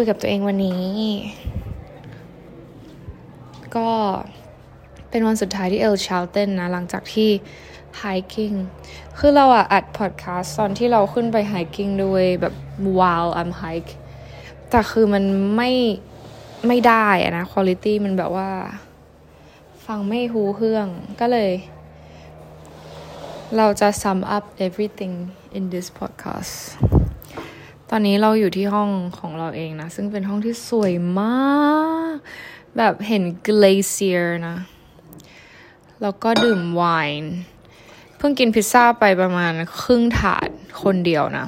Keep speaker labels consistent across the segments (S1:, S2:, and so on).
S1: คุยกับตัวเองวันนี้ ก็เป็นวันสุดท้ายที่เอลชาวเต้นนะ หลังจากที่ hiking คือเราอะอัดพอดแคสต์ตอนที่เราขึ้นไป hiking ด้วยแบบ while I'm hike แต่คือมันไม่ไม่ได้อะนะ quality มันแบบว่า ฟังไม่หูเฮืองก็เลย เราจะ sum up everything in this podcast ตอนนี้เราอยู่ที่ห้องของเราเองนะ ซึ่งเป็นห้องที่สวยมาก แบบเห็น glacier นะ แล้วก็ดื่มไวน์เพิ่งกินพิซซ่าไปประมาณครึ่งถาดคนเดียวนะ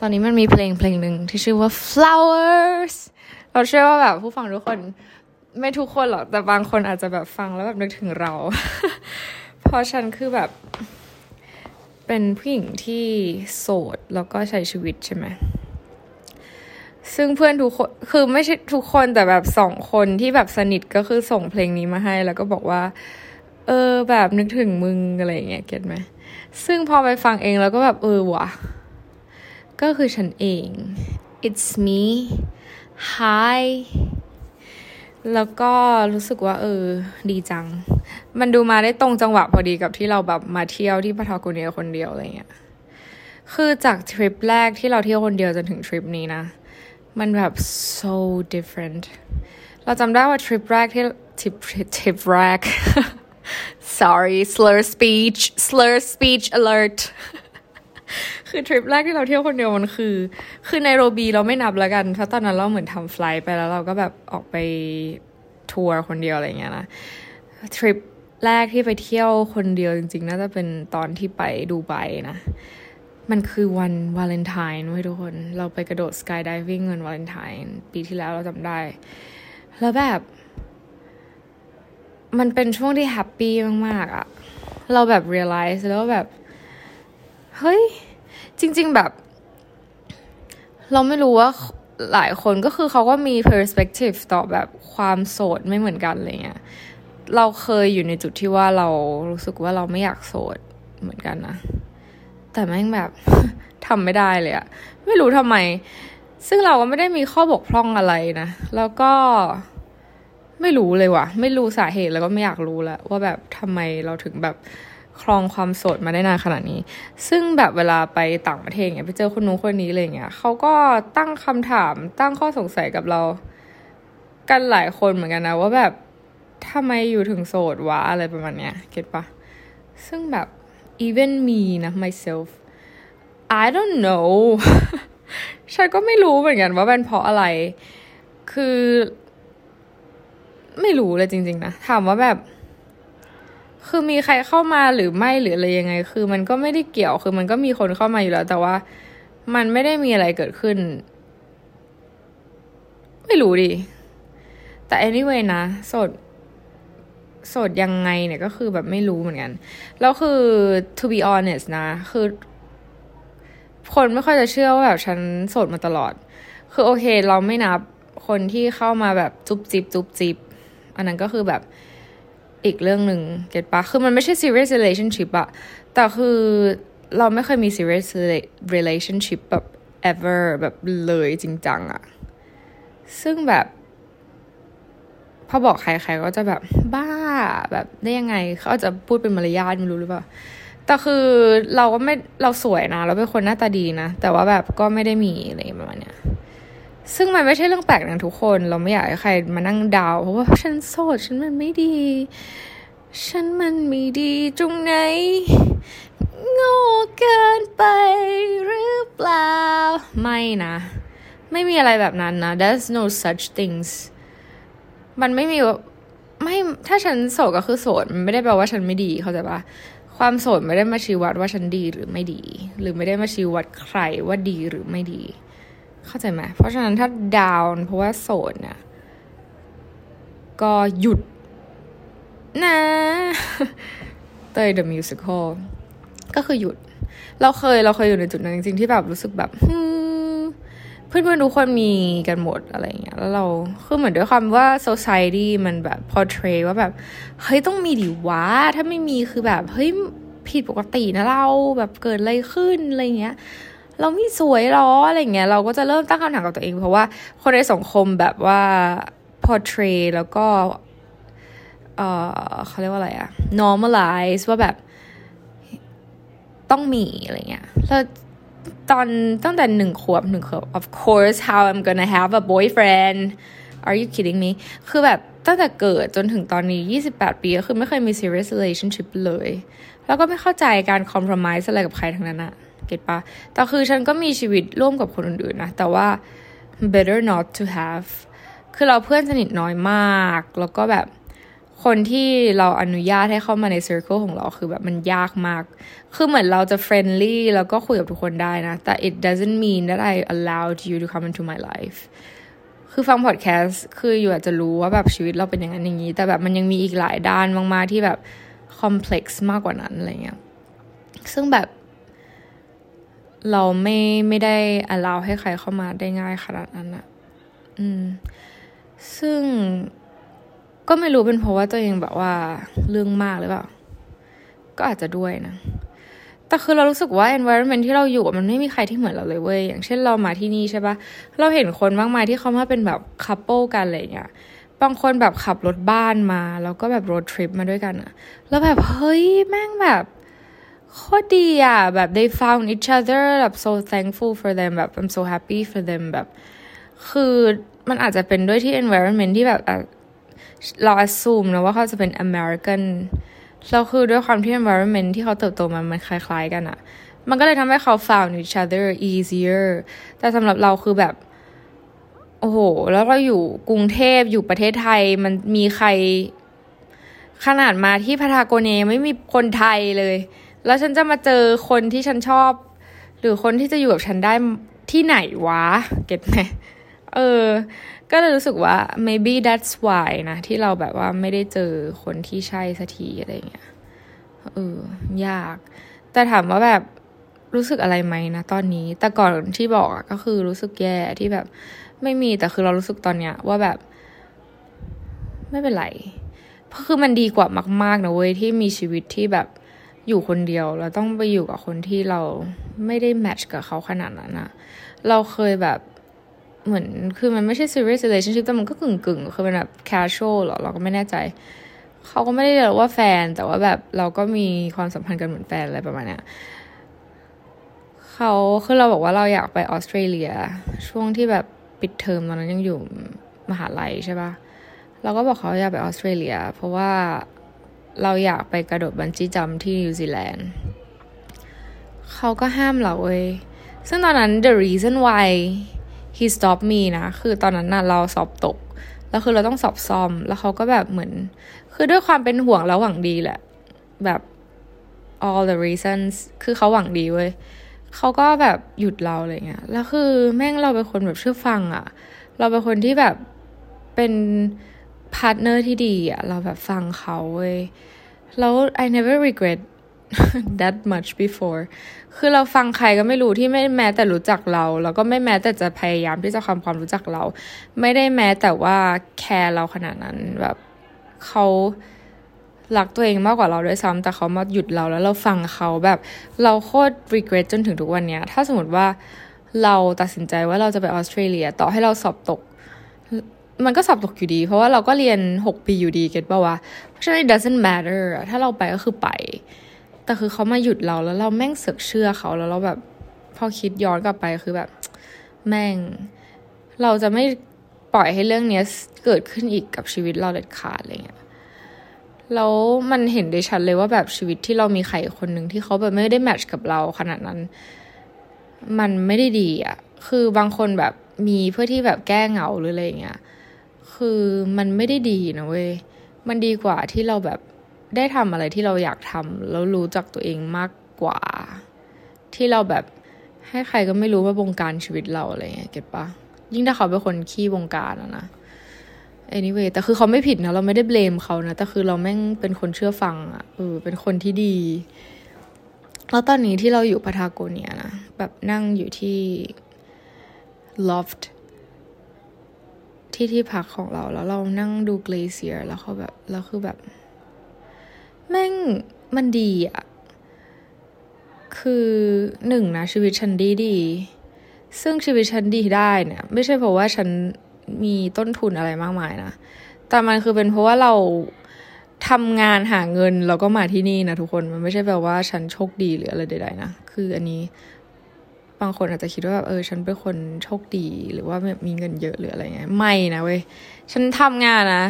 S1: ตอนนี้มันมีเพลงเพลงหนึ่งที่ชื่อว่า flowers เราเชื่อว่าแบบผู้ฟังทุกคนไม่ทุกคนหรอก แต่บางคนอาจจะแบบฟังแล้วแบบนึกถึงเรา เพราะฉันคือแบบ เป็นผู้หญิงที่โสดแล้วก็ใช้ชีวิตใช่ไหมซึ่งเพื่อนทุกคนคือไม่ใช่ทุกคนแต่แบบสองคนที่แบบสนิทก็คือส่งเพลงนี้มาให้ แล้วก็บอกว่า เออ แบบนึกถึงมึงอะไรเงี้ยเก็ตไหมซึ่งพอไปฟังเองแล้วก็แบบเออวะก็คือฉันเอง it's me hi แล้วก็รู้สึกว่า เออ ดีจัง มันดูมาได้ตรงจังหวะพอดีกับที่เราแบบมาเที่ยวที่ปาทาโกเนียคนเดียวอะไรเงี้ยคือจากทริปแรกที่เราเที่ยวคนเดียวจนถึงทริปนี้นะ มันแบบ so different เราจำได้ว่าทริปแรกที่ทริปทริปแรก sorry slur speech slur speech alert คือทริปแรกที่เราเที่ยวคนเดียวมันคือ คือไนโรบีเราไม่นับแล้วกัน เพราะตอนนั้นเราเหมือนทำ flight ไปแล้วเราก็แบบออกไปทัวร์คนเดียวอะไรเงี้ยนะ ทริปแรกที่ไปเที่ยวคนเดียวจริง ๆ น่าจะเป็นตอนที่ไปดูไบนะ มันคือวันวาเลนไทน์เว้ยทุกคน เราไปกระโดด skydiving วันวาเลนไทน์ปีที่แล้วเราจำได้ แล้วแบบ มันเป็นช่วงที่ happy มากๆอะเราแบบ realize แล้วแบบ เฮ้ย จริง ๆแบบ เราไม่รู้ว่าหลายคนก็คือเขาก็มี perspective ต่อแบบความโสดไม่เหมือนกันอะไรเงี้ย เราเคยอยู่ในจุดที่ว่าเรารู้สึกว่าเราไม่อยากโสดเหมือนกันนะ แต่แม่งแบบทำไม่ได้เลยอะไม่รู้ทำไม ซึ่งเราก็ไม่ได้มีข้อบกพร่องอะไรนะ แล้วก็ไม่รู้เลยว่ะ ไม่รู้สาเหตุแล้วก็ไม่อยากรู้แล้วว่าแบบทำไมเราถึงแบบ ครองความโสดมาได้นานขนาดนี้ ซึ่งแบบเวลาไปต่างประเทศเนี่ยไปเจอคนนู้นคนนี้อะไรเงี้ยเขาก็ตั้งคำถามตั้งข้อสงสัยกับเรา กันหลายคนเหมือนกันนะ ว่าแบบทำไมอยู่ถึงโสดวะอะไรประมาณเนี้ยเก็ตปะซึ่งแบบ even me นะ myself I don't know ฉันก็ไม่รู้เหมือนกันว่าเป็นเพราะอะไร คือ ไม่รู้เลยจริง ๆ นะ ถามว่าแบบ คือมีใครเข้ามาหรือไม่หรืออะไรยังไง คือมันก็ไม่ได้เกี่ยวคือมันก็มีคนเข้ามาอยู่แล้ว แต่ว่า มันไม่ได้มีอะไรเกิดขึ้น ไม่รู้ดิแต่ anyway นะโสดโสดยังไงเนี่ยก็คือแบบไม่รู้เหมือนกัน แล้วคือ to be honest นะ คือ คนไม่ค่อยจะเชื่อว่าแบบฉันโสดมาตลอด คือโอเค เราไม่นับคนที่เข้ามาแบบจุบจิบจุบจิบ อันนั้นก็คือแบบ อีกเรื่องหนึ่งเก็ตปะคือมันไม่ใช่ serious relationship อะแต่คือเราไม่เคยมี serious relationship แบบ ever แบบเลยจริงจังอะซึ่งแบบพอบอกใครใครก็จะแบบบ้าแบบได้ยังไงเขาอาจจะพูดเป็นมารยาทไม่รู้หรือเปล่าแต่คือเราก็ไม่เราสวยนะ เราเป็นคนหน้าตาดีนะ แต่ว่าแบบก็ไม่ได้มีอะไรประมาณเนี้ย ซึ่งมันไม่ใช่เรื่องแปลกนะทุกคน เราไม่อยากให้ใครมานั่งดาว เพราะว่าฉันโสด ฉันมันไม่ดี ฉันมันไม่ดีตรงไหนโง่เกินไปหรือเปล่า ไม่นะ ไม่มีอะไรแบบนั้นนะ there's no such things มันไม่มีไม่ถ้าฉันโสดก็คือโสด มันไม่ได้แปลว่าฉันไม่ดีเข้าใจปะความโสดไม่ได้มาชี้วัดว่าฉันดีหรือไม่ดี หรือไม่ได้มาชี้วัดใครว่าดีหรือไม่ดี เข้าใจไหมเพราะฉะนั้นถ้าดาวน์เพราะว่าโสดเนี่ยก็หยุดนะเตย The Musical ก็คือหยุด เราเคยเราเคยอยู่ในจุดนั้นจริงๆที่แบบรู้สึกแบบเพื่อนๆทุกคนมีกันหมดอะไรเงี้ย แล้วเราคือเหมือนด้วยความว่า society มันแบบ portray ว่าแบบ เฮ้ย ต้องมีดิวะ ถ้าไม่มีคือแบบ เฮ้ย ผิดปกตินะเราแบบเกิดอะไรขึ้น อะไรเงี้ย เราไม่สวยหรออะไรเงี้ยเราก็จะเริ่มตั้งคำถามกับตัวเอง เพราะว่าคนในสังคมแบบว่า portray แล้วก็เออเขาเรียกว่าอะไรอะ normalize ว่าแบบต้องมีอะไรเงี้ยแล้วตอนตั้งแต่หนึ่งขวบหนึ่งขวบ of course how I'm gonna have a boyfriend are you kidding me คือแบบตั้งแต่เกิดจนถึงตอนนี้ 28 ปีก็คือไม่เคยมี serious relationship เลย แล้วก็ไม่เข้าใจการ compromise อะไรกับใครทั้งนั้นอะ เก็ตปะแต่คือฉันก็มีชีวิตร่วมกับคนอื่นๆนะ แต่ว่า better not to have คือเราเพื่อนสนิทน้อยมาก แล้วก็แบบคนที่เราอนุญาตให้เข้ามาใน circle ของเราคือแบบมันยากมาก คือเหมือนเราจะ friendly แล้วก็คุยกับทุกคนได้นะ แต่ it doesn't mean that I allowed you to come into my life คือฟังพอดแคสต์คืออยู่อาจจะรู้ว่าแบบชีวิตเราเป็นอย่างนั้นอย่างนี้ แต่แบบมันยังมีอีกหลายด้านมาก ๆ ที่แบบคอมเพล็กซ์มากกว่านั้นอะไรเงี้ย ซึ่งแบบ เราไม่ไม่ได้ allow ให้ใครเข้ามาได้ง่ายขนาดนั้นอะอืม ซึ่งก็ไม่รู้เป็นเพราะว่าตัวเองแบบว่าเรื่องมากหรือเปล่า ก็อาจจะด้วยนะ แต่คือเรารู้สึกว่า environment ที่เราอยู่มันไม่มีใครที่เหมือนเราเลยเว้ย อย่างเช่นเรามาที่นี่ใช่ปะเราเห็นคนมากมายที่เขามาเป็นแบบ couple กันอะไรเงี้ย บางคนแบบขับรถบ้านมา แล้วก็แบบ road trip มาด้วยกันอะแล้วแบบเฮ้ยแม่งแบบ โคตรดีอะแบบ they found each other แบบ so thankful for them แบบ I'm so happy for them แบบ คือมันอาจจะเป็นด้วยที่ environment ที่แบบเรา assume นะว่าเขาจะเป็น American เราคือด้วยความที่ environment ที่เขาเติบโตมามันคล้ายๆกันอะมันก็เลยทำให้เขา found each other easier แต่สำหรับเราคือแบบ โอ้โห แล้วเราอยู่กรุงเทพอยู่ประเทศไทย มันมีใคร ขนาดมาที่พาทาโกเนไม่มีคนไทยเลย แล้วฉันจะมาเจอคนที่ฉันชอบ หรือคนที่จะอยู่กับฉันได้ที่ไหนวะ เก็ตไหมเออ ก็เลยรู้สึกว่า maybe that's why นะ ที่เราแบบว่าไม่ได้เจอคนที่ใช่สักทีอะไรเงี้ยเออยาก แต่ถามว่าแบบรู้สึกอะไรไหมนะตอนนี้ แต่ก่อนที่บอกก็คือรู้สึกแย่ที่แบบ ไม่มีแต่คือเรารู้สึกตอนเนี้ย ว่าแบบ ไม่เป็นไรเพราะคือมันดีกว่ามาก ๆนะเว้ยที่มีชีวิตที่แบบ อยู่คนเดียวเราต้องไปอยู่กับคนที่เราไม่ได้แมทช์กับเขาขนาดนั้นนะเราเคยแบบเหมือนคือมันไม่ใช่ serious relationship แต่มันก็กึ่งกึ่งคือมันแบบ casual หรอเราก็ไม่แน่ใจ เขาก็ไม่ได้เรียกว่าแฟน แต่ว่าแบบเราก็มีความสัมพันธ์กันเหมือนแฟนอะไรประมาณเนี้ยเขาคือเราบอกว่าเราอยากไปออสเตรเลีย ช่วงที่แบบปิดเทอมตอนนั้นยังอยู่มหาลัยใช่ปะเราก็บอกเขาอยากไปออสเตรเลีย เพราะว่า เราอยากไปกระโดดบันจี้จัมที่นิวซีแลนด์เขาก็ห้ามเราเว้ยซึ่งตอนนั้น the reason why he stopped me นะ คือตอนนั้นน่ะเราสอบตก แล้วคือเราต้องสอบซ่อม แล้วเขาก็แบบเหมือน คือด้วยความเป็นห่วงแล้วหวังดีแหละ แบบ all the reasons คือเขาหวังดีเว้ยเขาก็แบบหยุดเราอะไรเงี้ย แล้วคือแม่งเราเป็นคนแบบเชื่อฟังอะเราเป็นคนที่แบบเป็น partner ที่ดีอะเราแบบฟังเขาเว้ยแล้ว I never regret that much before คือเราฟังใครก็ไม่รู้ที่ไม่แม้แต่รู้จักเรา แล้วก็ไม่แม้แต่จะพยายามที่จะทำความรู้จักเรา ไม่ได้แม้แต่ว่าแคร์เราขนาดนั้นแบบเขารักตัวเองมากกว่าเราด้วยซ้ำแต่เขามาหยุดเราแล้วเราฟังเขาแบบเราโคตร regret จนถึงทุกวันนี้ถ้าสมมติว่าเราตัดสินใจว่าเราจะไปออสเตรเลีย ต่อให้เราสอบตก มันก็สอบตกอยู่ดี เพราะว่าเราก็เรียนหกปีอยู่ดีเก็ตป่าวะเพราะฉะนั้น it doesn't matter ถ้าเราไปก็คือไป แต่คือเขามาหยุดเราแล้วเราแม่งเสือกเชื่อเขาแล้วเราแบบพอคิดย้อนกลับไปคือแบบ แม่ง เราจะไม่ปล่อยให้เรื่องนี้เกิดขึ้นอีกกับชีวิตเราเด็ดขาดอะไรเงี้ยแล้วมันเห็นได้ชัดเลยว่าแบบชีวิตที่เรามีใครคนหนึ่งที่เขาแบบไม่ได้แมทช์กับเราขนาดนั้น มันไม่ได้ดีอะ่ะ คือบางคนแบบมีเพื่อที่แบบแก้เหงาหรืออะไรเงี้ย คือมันไม่ได้ดีนะเว้ย มันดีกว่าที่เราแบบได้ทำอะไรที่เราอยากทำแล้วรู้จักตัวเองมากกว่า ที่เราแบบให้ใครก็ไม่รู้ว่าบงการชีวิตเราอะไรเงี้ยเก็ตปะยิ่งถ้าเขาเป็นคนขี้วงการอะนะ anyway แต่คือเขาไม่ผิดนะ เราไม่ได้เบลมเขานะ แต่คือเราแม่งเป็นคนเชื่อฟังอะเออเป็นคนที่ดี แล้วตอนนี้ที่เราอยู่พาทาโกเนียนะ แบบนั่งอยู่ที่ loft ที่ที่พักของเราแล้วเรานั่งดูเกลเซียร์แล้วเขาแบบแล้วคือแบบ แม่งมันดีอะคือหนึ่งนะชีวิตฉันดีดี ซึ่งชีวิตฉันดีได้เนี่ย ไม่ใช่เพราะว่าฉันมีต้นทุนอะไรมากมายนะแต่มันคือเป็นเพราะว่าเราทำงานหาเงินแล้วก็มาที่นี่นะทุกคนมันไม่ใช่แปลว่าฉันโชคดีหรืออะไรใดๆนะคืออันนี้ บางคนอาจจะคิดว่าแบบเออฉันเป็นคนโชคดีหรือว่ามีเงินเยอะหรืออะไรเงี้ยไม่นะเว้ยฉันทำงานนะ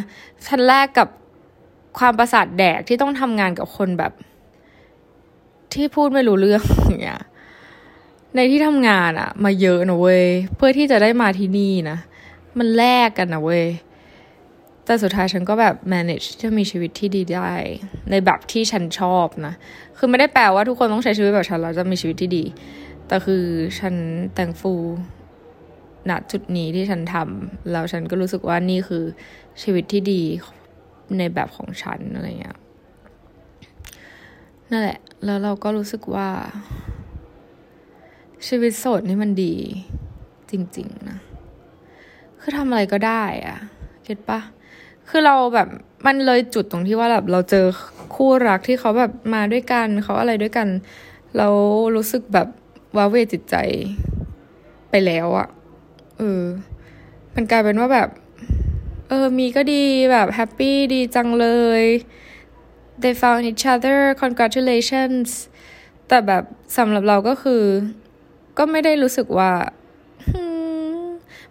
S1: ฉันแลกกับความประสาทแดกที่ต้องทำงานกับคนแบบ ที่พูดไม่รู้เรื่องอย่างเงี้ยในที่ทำงานอะมาเยอะนะเว้ยเพื่อที่จะได้มาที่นี่นะมันแลกกันนะเว้ยแต่สุดท้ายฉันก็แบบ manage ที่จะมีชีวิตที่ดีได้ ในแบบที่ฉันชอบนะ คือไม่ได้แปลว่าทุกคนต้องใช้ชีวิตแบบฉันแล้วจะมีชีวิตที่ดี แต่คือฉันแต่งฟูณจุดนี้ที่ฉันทำแล้วฉันก็รู้สึกว่านี่คือชีวิตที่ดีในแบบของฉันอะไรเงี้ยนั่นแหละ แล้วเราก็รู้สึกว่า ชีวิตโสดนี่มันดี จริง ๆ นะ คือทำอะไรก็ได้อะเก็ตปะคือเราแบบมันเลยจุดตรงที่ว่าแบบเราเจอคู่รักที่เขาแบบมาด้วยกัน เขาอะไรด้วยกัน เรารู้สึกแบบ ว้าเวจิตใจไปแล้วอะเออ มันกลายเป็นว่าแบบ เออ มีก็ดีแบบแฮปปี้ดีจังเลย they found each other congratulations แต่แบบสำหรับเราก็คือ ก็ไม่ได้รู้สึกว่า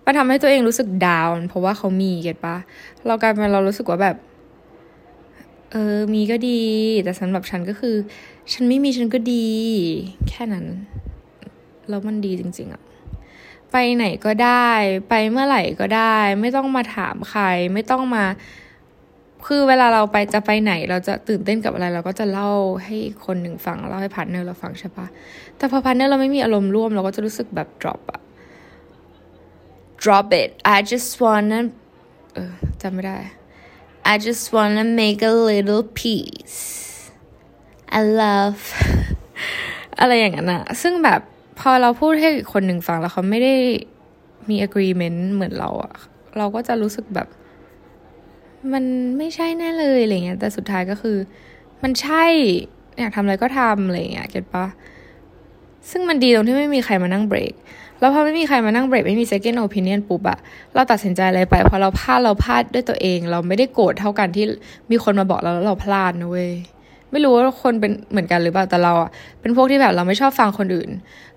S1: มันทำให้ตัวเองรู้สึกดาวน์เพราะว่าเขามีเก็ตปะเรากลายเป็นเรารู้สึกว่าแบบ เออ มีก็ดี แต่สำหรับฉันก็คือ ฉันไม่มีฉันก็ดี แค่นั้น แล้วมันดีจริง ๆอะไปไหนก็ได้ ไปเมื่อไหร่ก็ได้ ไม่ต้องมาถามใคร ไม่ต้องมา คือเวลาเราไปจะไปไหน เราจะตื่นเต้นกับอะไร เราก็จะเล่าให้คนหนึ่งฟังเล่าให้ partner เราฟังใช่ปะแต่พอ partner เราไม่มีอารมณ์ร่วม เราก็จะรู้สึกแบบ drop อะ drop it I just wanna เออจำไม่ได้ I just wanna make a little piece I love อะไรอย่างนั้นอะซึ่งแบบ พอเราพูดให้อีกคนหนึ่งฟังแล้วเขาไม่ได้มี agreement เหมือนเราอะเราก็จะรู้สึกแบบ มันไม่ใช่แน่เลยอะไรเงี้ย แต่สุดท้ายก็คือ มันใช่อยากทำอะไรก็ทำอะไรเงี้ยเก็ตปะซึ่งมันดีตรงที่ไม่มีใครมานั่งเบรกแล้วพอไม่มีใครมานั่งเบรกไม่มี second opinion ปุ๊บอะเราตัดสินใจอะไรไปพอเราพลาดเราพลาดด้วยตัวเอง เราไม่ได้โกรธเท่ากันที่มีคนมาบอกเราแล้วเราพลาดนะเว้ย ไม่รู้ว่าคนเป็นเหมือนกันหรือเปล่าแต่เราอะเป็นพวกที่แบบเราไม่ชอบฟังคนอื่น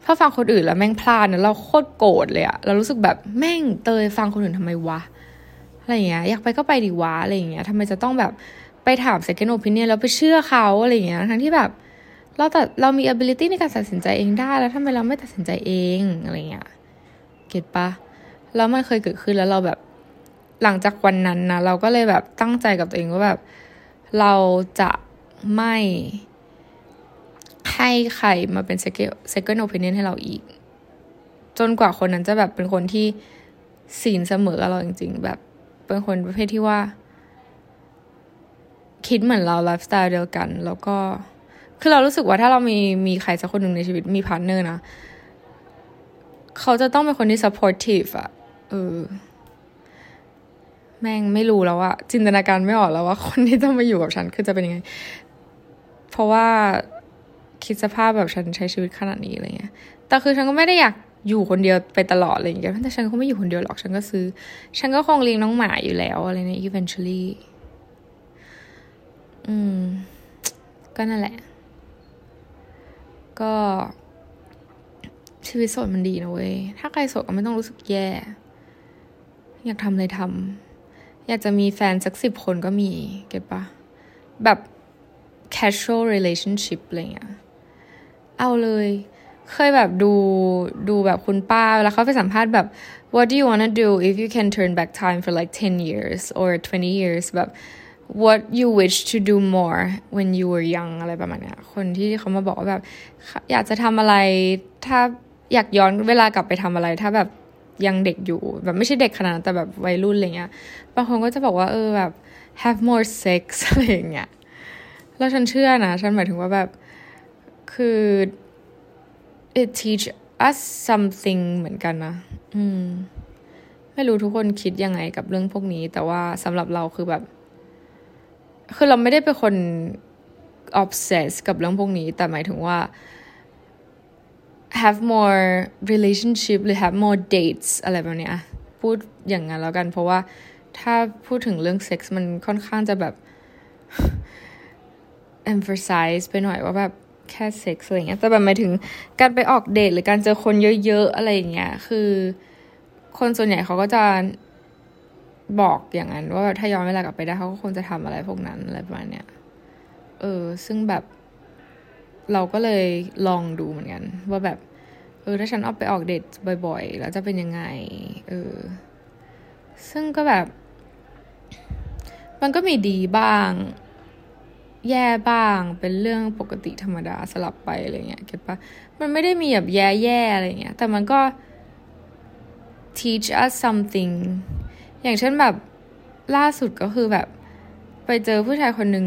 S1: พอฟังคนอื่นแล้วแม่งพลาดเนะเราโคตรโกรธเลยอะเรารู้สึกแบบแม่งเตยฟังคนอื่นทำไมวะอะไรเงี้ยอยากไปก็ไปดีวะอะไรเงี้ยทำไมจะต้องแบบไปถาม second opinion แล้วไปเชื่อเขาอะไรเงี้ยทั้งที่แบบเราแต่เรามี ability ในการตัดสินใจเองได้แล้วทำไมเราไม่ตัดสินใจเองอะไรเงี้ยเก็ตปะแล้วมันเคยเกิดขึ้นแล้วเราแบบหลังจากวันนั้นนะเราก็เลยแบบตั้งใจกับตัวเองว่าแบบ เราจะ ไม่ให้ใครมาเป็น second opinion ให้เราอีก จนกว่าคนนั้นจะแบบเป็นคนที่ศีลเสมอกับเราจริง ๆ แบบเป็นคนประเภทที่ว่า คิดเหมือนเราไลฟ์สไตล์เดียวกัน แล้วก็ คือเรารู้สึกว่าถ้าเรามีมีใครสักคนหนึ่งในชีวิตมี partner นะ เขาจะต้องเป็นคนที่ supportive อะเออแม่งไม่รู้แล้วอะจินตนาการไม่ออกแล้วว่าคนที่จะมาอยู่กับฉันคือจะเป็นยังไง เพราะว่าคิดสภาพแบบฉันใช้ชีวิตขนาดนี้อะไรเงี้ย แต่คือฉันก็ไม่ได้อยากอยู่คนเดียวไปตลอดอะไรอย่างเงี้ย แต่ฉันก็ไม่อยู่คนเดียวหรอก ฉันก็ซื้อ ฉันก็คงเลี้ยงน้องหมาอยู่แล้วอะไรเนี่ย eventually อืม ก็นั่นแหละ ก็ชีวิตโสดมันดีนะเว้ย ถ้าใครโสดก็ไม่ต้องรู้สึกแย่ อยากทำอะไรทำ อยากจะมีแฟนสักสิบคนก็มี เก็ตปะแบบ casual relationship อะไรเงี้ยเอาเลย เคยแบบดูดูแบบคุณป้าแล้วเขาไปสัมภาษณ์แบบ what do you wanna do if you can turn back time for like 10 years or 20 years แบบ what you wish to do more when you were young อะไรประมาณเนี้ยคนที่เขามาบอกว่าแบบ อยากจะทำอะไรถ้าอยากย้อนเวลากลับไปทำอะไรถ้าแบบยังเด็กอยู่แบบไม่ใช่เด็กขนาดแต่แบบวัยรุ่นอะไรเงี้ยบางคนก็จะบอกว่าเออแบบ have more sex อะไรอย่างเงี้ย แล้วฉันเชื่อนะ ฉันหมายถึงว่าแบบ คือ it teach us something เหมือนกันนะ อืม ไม่รู้ทุกคนคิดยังไงกับเรื่องพวกนี้ แต่ว่าสำหรับเราคือแบบ คือเราไม่ได้เป็นคน obsess กับเรื่องพวกนี้ แต่หมายถึงว่า have more relationship หรือ have more dates อะไรแบบเนี้ยพูดอย่างนั้นแล้วกัน เพราะว่าถ้าพูดถึงเรื่องเซ็กส์มันค่อนข้างจะแบบ emphasize ไปหน่อยว่าแบบแค่เซ็กส์อะไรเงี้ยแต่แบบหมายถึงการไปออกเดทหรือการเจอคนเยอะๆอะไรอย่างเงี้ยคือ คนส่วนใหญ่เขาก็จะบอกอย่างนั้น ว่าถ้าย้อนเวลากลับไปได้เขาก็คงจะทำอะไรพวกนั้นอะไรประมาณเนี้ยเออ ซึ่งแบบเราก็เลยลองดูเหมือนกัน ว่าแบบ เออ ถ้าฉันเอาไปออกเดทบ่อย ๆ แล้วจะเป็นยังไง เออ ซึ่งก็แบบ มันก็มีดีบ้าง แย่บ้างเป็นเรื่องปกติธรรมดาสลับไปอะไรเงี้ยเก็ตปะมันไม่ได้มีแบบแย่ๆอะไรเงี้ยแต่มันก็ teach us something อย่างเช่นแบบล่าสุดก็คือแบบ ไปเจอผู้ชายคนหนึ่ง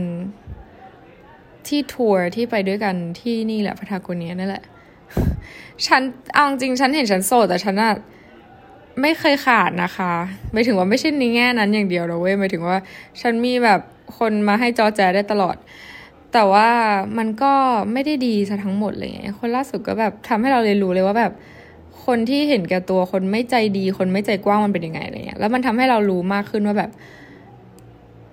S1: ที่ทัวร์ที่ไปด้วยกันที่นี่แหละพัทากเนียนั่นแหละ ฉันเอาจริงฉันเห็นฉันโสดแต่ฉันอะไม่เคยขาดนะคะ ไม่ถึงว่าไม่ใช่ในแง่นั้นอย่างเดียวนะเว้ยหมายถึงว่า ฉันมีแบบ คนมาให้จอแจได้ตลอด แต่ว่ามันก็ไม่ได้ดีซะทั้งหมดเลยไงคนล่าสุดก็แบบทำให้เราเรียนรู้เลยว่าแบบ คนที่เห็นแก่ตัวคนไม่ใจดี คนไม่ใจกว้างมันเป็นยังไงอะไรเงี้ย แล้วมันทำให้เรารู้มากขึ้นว่าแบบ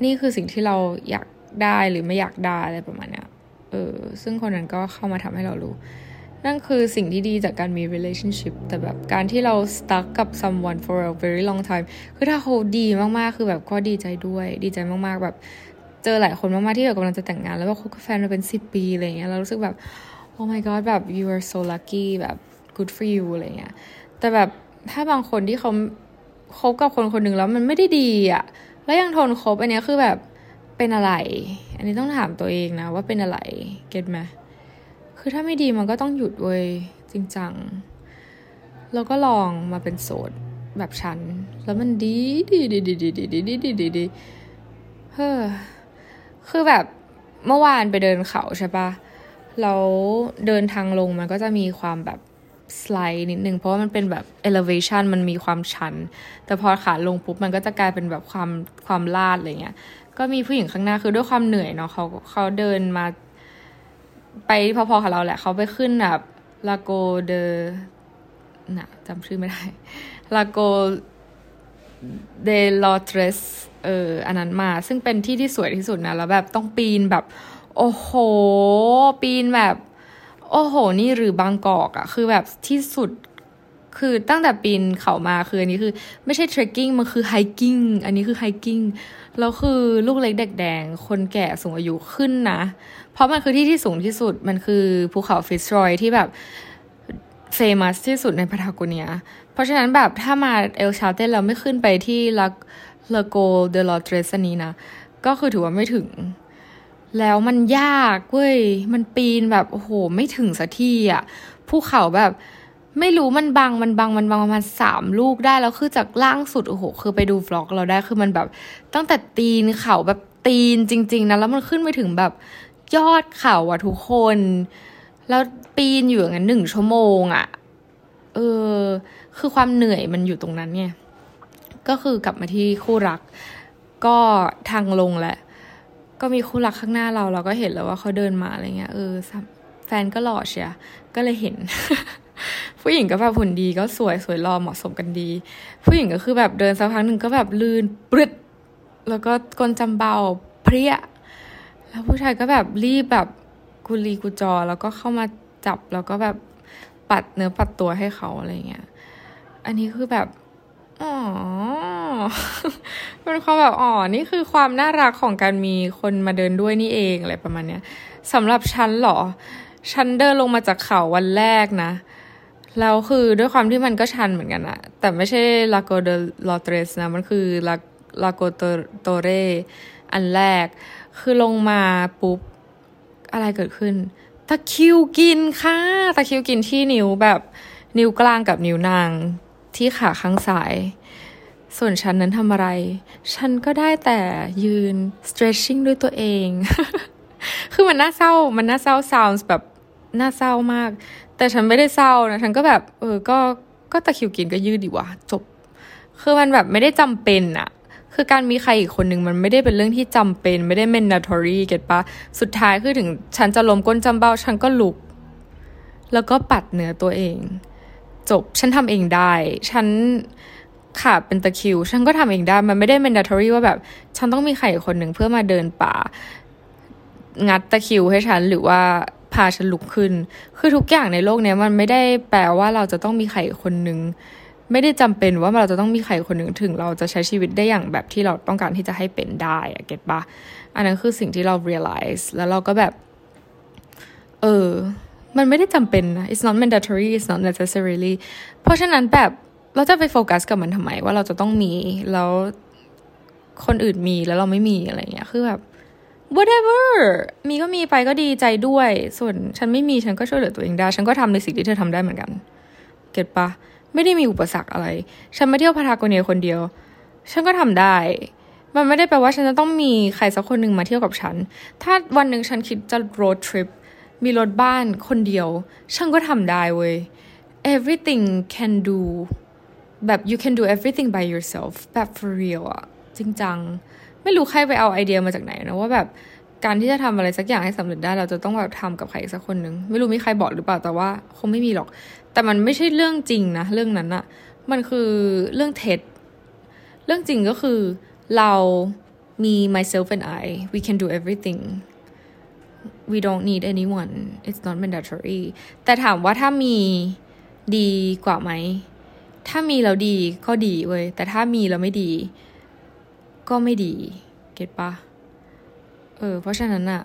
S1: นี่คือสิ่งที่เราอยากได้หรือไม่อยากได้อะไรประมาณเนี้ย เออ ซึ่งคนนั้นก็เข้ามาทำให้เรารู้ นั่นคือสิ่งที่ดีจากการมี relationship แต่แบบการที่เรา stuck กับ someone for a very long time คือถ้าเขาดีมากๆ คือแบบก็ดีใจด้วย ดีใจมากๆ แบบ เจอหลายคนมากๆที่แบบกำลังจะแต่งงาน แล้วก็คบกับแฟนมาเป็นสิบปีอะไรเงี้ยเรารู้สึกแบบ oh my god แบบ you are so lucky แบบ good for you อะไรเงี้ยแต่แบบถ้าบางคนที่เขาคบกับคนคนหนึ่งแล้วมันไม่ได้ดีอะ่ะแล้วยังทนคบอันนี้คือแบบเป็นอะไร อันนี้ต้องถามตัวเองนะว่าเป็นอะไร เก็ตไหมคือถ้าไม่ดีมันก็ต้องหยุดเว้ยจริงจัง แล้วก็ลองมาเป็นโสดแบบฉัน แล้วมันดีดีดีดีดีดีดีดีดีดีเฮ้อ คือแบบเมื่อวานไปเดินเขาใช่ปะแล้วเดินทางลงมันก็จะมีความแบบสไลด์นิดนึงเพราะว่ามันเป็นแบบ elevation มันมีความชัน แต่พอขาลงปุ๊บมันก็จะกลายเป็นแบบความความลาดอะไรเงี้ย ก็มีผู้หญิงข้างหน้าคือด้วยความเหนื่อยเนาะเขาเขาเดินมา ไปพอๆกับเราแหละ เขาไปขึ้นแบบลาโกเดนะจำชื่อไม่ได้ลาโก เดลอเทรสเอออันนั้นมา ซึ่งเป็นที่ที่สวยที่สุดนะ แล้วแบบต้องปีนแบบ โอ้โห ปีนแบบ โอ้โห นี่หรือบางกอกอะคือแบบที่สุดคือตั้งแต่ปีนเขามาคืออันนี้คือไม่ใช่ trekking มันคือ hiking อันนี้คือ hiking แล้วคือลูกเล็กเด็กแดง คนแก่สูงอายุขึ้นนะ เพราะมันคือที่ที่สูงที่สุดมันคือภูเขาฟิตซ์รอยที่แบบ famous ที่สุดในพาทาโกเนีย เพราะฉะนั้นแบบถ้ามาเอลชาลเตนเราไม่ขึ้นไปที่ลากูนาเดลอสเตรสนี้นะ ก็คือถือว่าไม่ถึง แล้วมันยากเว้ย มันปีนแบบ โอ้โห ไม่ถึงสักทีอะภูเขาแบบไม่รู้มันบังมันบังมันบังประมาณสามลูกได้แล้วคือจากล่างสุดโอ้โหคือไปดูฟล็อกเราได้คือมันแบบ ตั้งแต่ตีนเขาแบบตีนจริง ๆนะแล้วมันขึ้นไปถึงแบบยอดเขาอะทุกคน แล้วปีนอยู่อย่างนั้นหนึ่งชั่วโมงอะ เออ คือความเหนื่อยมันอยู่ตรงนั้นไงก็คือกลับมาที่คู่รัก ก็ทางลงแหละ ก็มีคู่รักข้างหน้าเราเราก็เห็นแล้วว่าเขาเดินมาอะไรเงี้ยเออแฟนก็หล่อเชียก็เลยเห็น ผู้หญิงก็แบบหุ่นดีก็สวยสวยรอเหมาะสมกันดี ผู้หญิงก็คือแบบเดินสักพักหนึ่งก็แบบลื่นปรึดแล้วก็กลจำเบาเพรียแล้วผู้ชายก็แบบรีบแบบกุลีกุจอ แล้วก็เข้ามาจับแล้วก็แบบ ปัดเนื้อปัดตัวให้เขาอะไรเงี้ย อันนี้คือแบบอ๋อเป็นความแบบอ๋อนี่คือความน่ารักของการมีคนมาเดินด้วยนี่เองอะไรประมาณเนี้ยสำหรับฉันหรอ ฉันเดินลงมาจากเขาวันแรกนะแล้วคือด้วยความที่มันก็ชันเหมือนกันอะแต่ไม่ใช่ลาโกเดลอเตรสนะ มันคือลาลาโกโตเรอันแรก คือลงมาปุ๊บ อะไรเกิดขึ้น ตะคิวกินค่ะ ตะคิวกินที่นิ้วแบบนิ้วกลางกับนิ้วนางที่ขาข้างซ้าย ส่วนฉันนั้นทำอะไร ฉันก็ได้แต่ยืน stretching ด้วยตัวเอง คือมันน่าเศร้า มันน่าเศร้า sounds แบบน่าเศร้ามาก แต่ฉันไม่ได้เศร้านะ ฉันก็แบบ เออ ก็ ก็ตะคิวกินก็ยืดดีวะ จบ คือมันแบบไม่ได้จำเป็นอะ คือการมีใครอีกคนหนึ่งมันไม่ได้เป็นเรื่องที่จำเป็นไม่ได้ mandatory เก็ตปะสุดท้ายคือถึงฉันจะล้มก้นจำเบ้าฉันก็ลุก แล้วก็ปัดเหนือตัวเอง จบฉันทำเองได้ ฉันขาดเป็นตะคิว ฉันก็ทำเองได้ มันไม่ได้ mandatory ว่าแบบ ฉันต้องมีใครอีกคนหนึ่งเพื่อมาเดินป่า งัดตะคิวให้ฉันหรือว่าพาฉันลุกขึ้น คือทุกอย่างในโลกนี้มันไม่ได้แปลว่าเราจะต้องมีใครคนหนึ่ง ไม่ได้จำเป็นว่าเราจะต้องมีใครคนหนึ่งถึง เราจะใช้ชีวิตได้อย่างแบบที่เราต้องการที่จะให้เป็นได้อะเก็ตปะอันนั้นคือสิ่งที่เรา realize แล้วเราก็แบบ เออ มันไม่ได้จำเป็นนะ it's not mandatory it's not necessarily เพราะฉะนั้นแบบเราจะไปโฟกัสกับมันทำไม ว่าเราจะต้องมีแล้วคนอื่นมีแล้วเราไม่มีอะไรเงี้ยคือแบบ whatever มีก็มีไปก็ดีใจด้วย ส่วนฉันไม่มีฉันก็ช่วยเหลือตัวเองได้ ฉันก็ทำในสิ่งที่เธอทำได้เหมือนกัน เก็ตปะ ไม่ได้มีอุปสรรคอะไร ฉันมาเที่ยวพาทากเนียคนเดียว ฉันก็ทำได้ มันไม่ได้แปลว่าฉันจะต้องมีใครสักคนหนึ่งมาเที่ยวกับฉัน ถ้าวันหนึ่งฉันคิดจะ road trip มีรถบ้านคนเดียว ฉันก็ทำได้เว้ย everything can do แบบ you can do everything by yourself แบบ for real อะจริงจัง ไม่รู้ใครไปเอาไอเดียมาจากไหนนะว่าแบบการที่จะทำอะไรสักอย่างให้สำเร็จได้ เราจะต้องแบบทำกับใครสักคนหนึ่ง ไม่รู้มีใครบอกหรือเปล่าแต่ว่าคงไม่มีหรอก แต่มันไม่ใช่เรื่องจริงนะเรื่องนั้นอะมันคือเรื่องเท็จ เรื่องจริงก็คือเรามี myself and I we can do everything we don't need anyone it's not mandatory แต่ถามว่าถ้ามีดีกว่าไหม ถ้ามีแล้วดีก็ดีเว้ย แต่ถ้ามีแล้วไม่ดี ก็ไม่ดี เก็ตปะเออ เพราะฉะนั้นอะ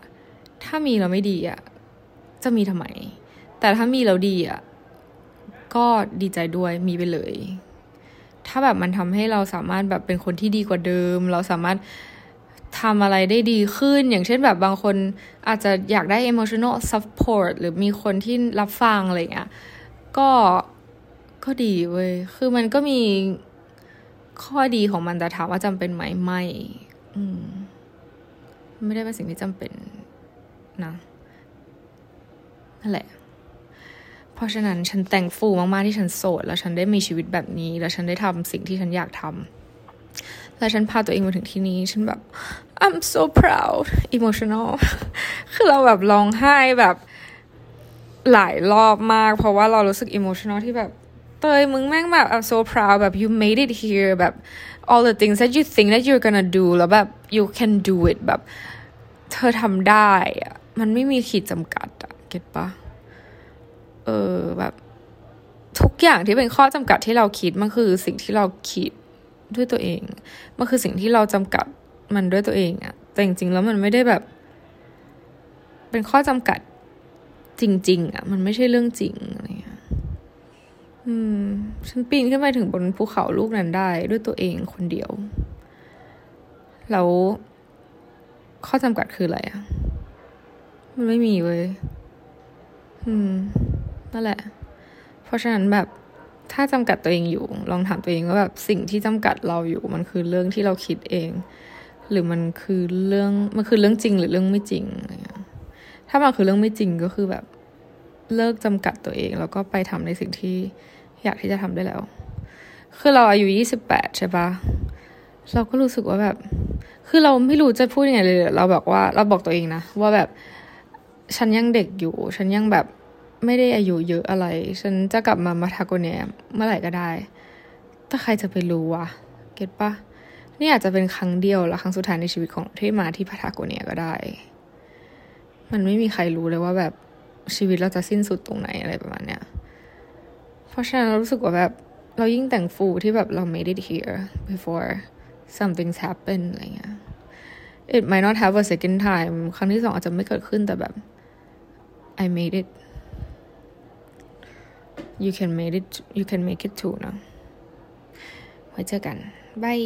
S1: ถ้ามีแล้วไม่ดีอะจะมีทำไม แต่ถ้ามีแล้วดีอะ ก็ดีใจด้วยมีไปเลย ถ้าแบบมันทำให้เราสามารถแบบเป็นคนที่ดีกว่าเดิม เราสามารถทำอะไรได้ดีขึ้น อย่างเช่นแบบบางคนอาจจะอยากได้ emotional support หรือมีคนที่รับฟังอะไรเงี้ยก็ก็ดีเว้ย คือมันก็มีข้อดีของมันแต่ถามว่าจำเป็นไหมไม่อืมไม่ได้เป็นสิ่งที่จำเป็นนะนั่นแหละ เพราะฉะนั้นฉันแต่งฟูมากๆที่ฉันโสด แล้วฉันได้มีชีวิตแบบนี้ แล้วฉันได้ทำสิ่งที่ฉันอยากทำแล้วฉันพาตัวเองมาถึงที่นี้ ฉันแบบ I'm so proud emotional คือเราแบบร้องไห้แบบหลายรอบมาก เพราะว่าเรารู้สึก emotional ที่แบบเตยมึงแม่งแบบ I'm so proud แบบ you made it here แบบ all the things that you think that you're gonna do แล้วแบบ you can do it แบบ เธอทำได้อะมันไม่มีขีดจำกัดอะเก็ตปะ เออแบบทุกอย่างที่เป็นข้อจำกัดที่เราคิดมันคือสิ่งที่เราคิดด้วยตัวเอง มันคือสิ่งที่เราจำกัดมันด้วยตัวเองอะแต่จริงๆแล้วมันไม่ได้แบบ เป็นข้อจำกัดจริง ๆอะมันไม่ใช่เรื่องจริงอะไรเงี้ยอืม ฉันปีนขึ้นไปถึงบนภูเขาลูกนั้นได้ ด้วยตัวเองคนเดียว แล้วข้อจำกัดคืออะไรอะมันไม่มีเว้ยอืม นั่นแหละ เพราะฉะนั้นแบบถ้าจำกัดตัวเองอยู่ ลองถามตัวเองว่าแบบสิ่งที่จำกัดเราอยู่ มันคือเรื่องที่เราคิดเอง หรือมันคือเรื่องมันคือเรื่องจริงหรือเรื่องไม่จริงอะไรเงี้ยถ้ามันคือเรื่องไม่จริงก็คือแบบเลิกจำกัดตัวเอง แล้วก็ไปทำในสิ่งที่อยากที่จะทำได้แล้ว คือเราอายุยี่สิบแปดใช่ปะเราก็รู้สึกว่าแบบ คือเราไม่รู้จะพูดยังไงเลย เราบอกว่าเราบอกตัวเองนะว่าแบบฉันยังเด็กอยู่ ฉันยังแบบ ไม่ได้อายุเยอะอะไร ฉันจะกลับมามาทาโกเนียเมื่อไหร่ก็ได้ ถ้าใครจะไปรู้วะ เก็ตปะนี่อาจจะเป็นครั้งเดียวและครั้งสุดท้ายในชีวิตของที่มาที่พาทาโกเนียก็ได้ มันไม่มีใครรู้เลยว่าแบบชีวิตเราจะสิ้นสุดตรงไหนอะไรประมาณเนี้ย เพราะฉะนั้นเรารู้สึกว่าแบบเรายิ่งแต่งฟูที่แบบเรา made it here before something's happen อะไรเงี้ย it might not have a second time ครั้งที่สองอาจจะไม่เกิดขึ้นแต่แบบ I made it you can make it you can make it too นะไว้เจอกัน บาย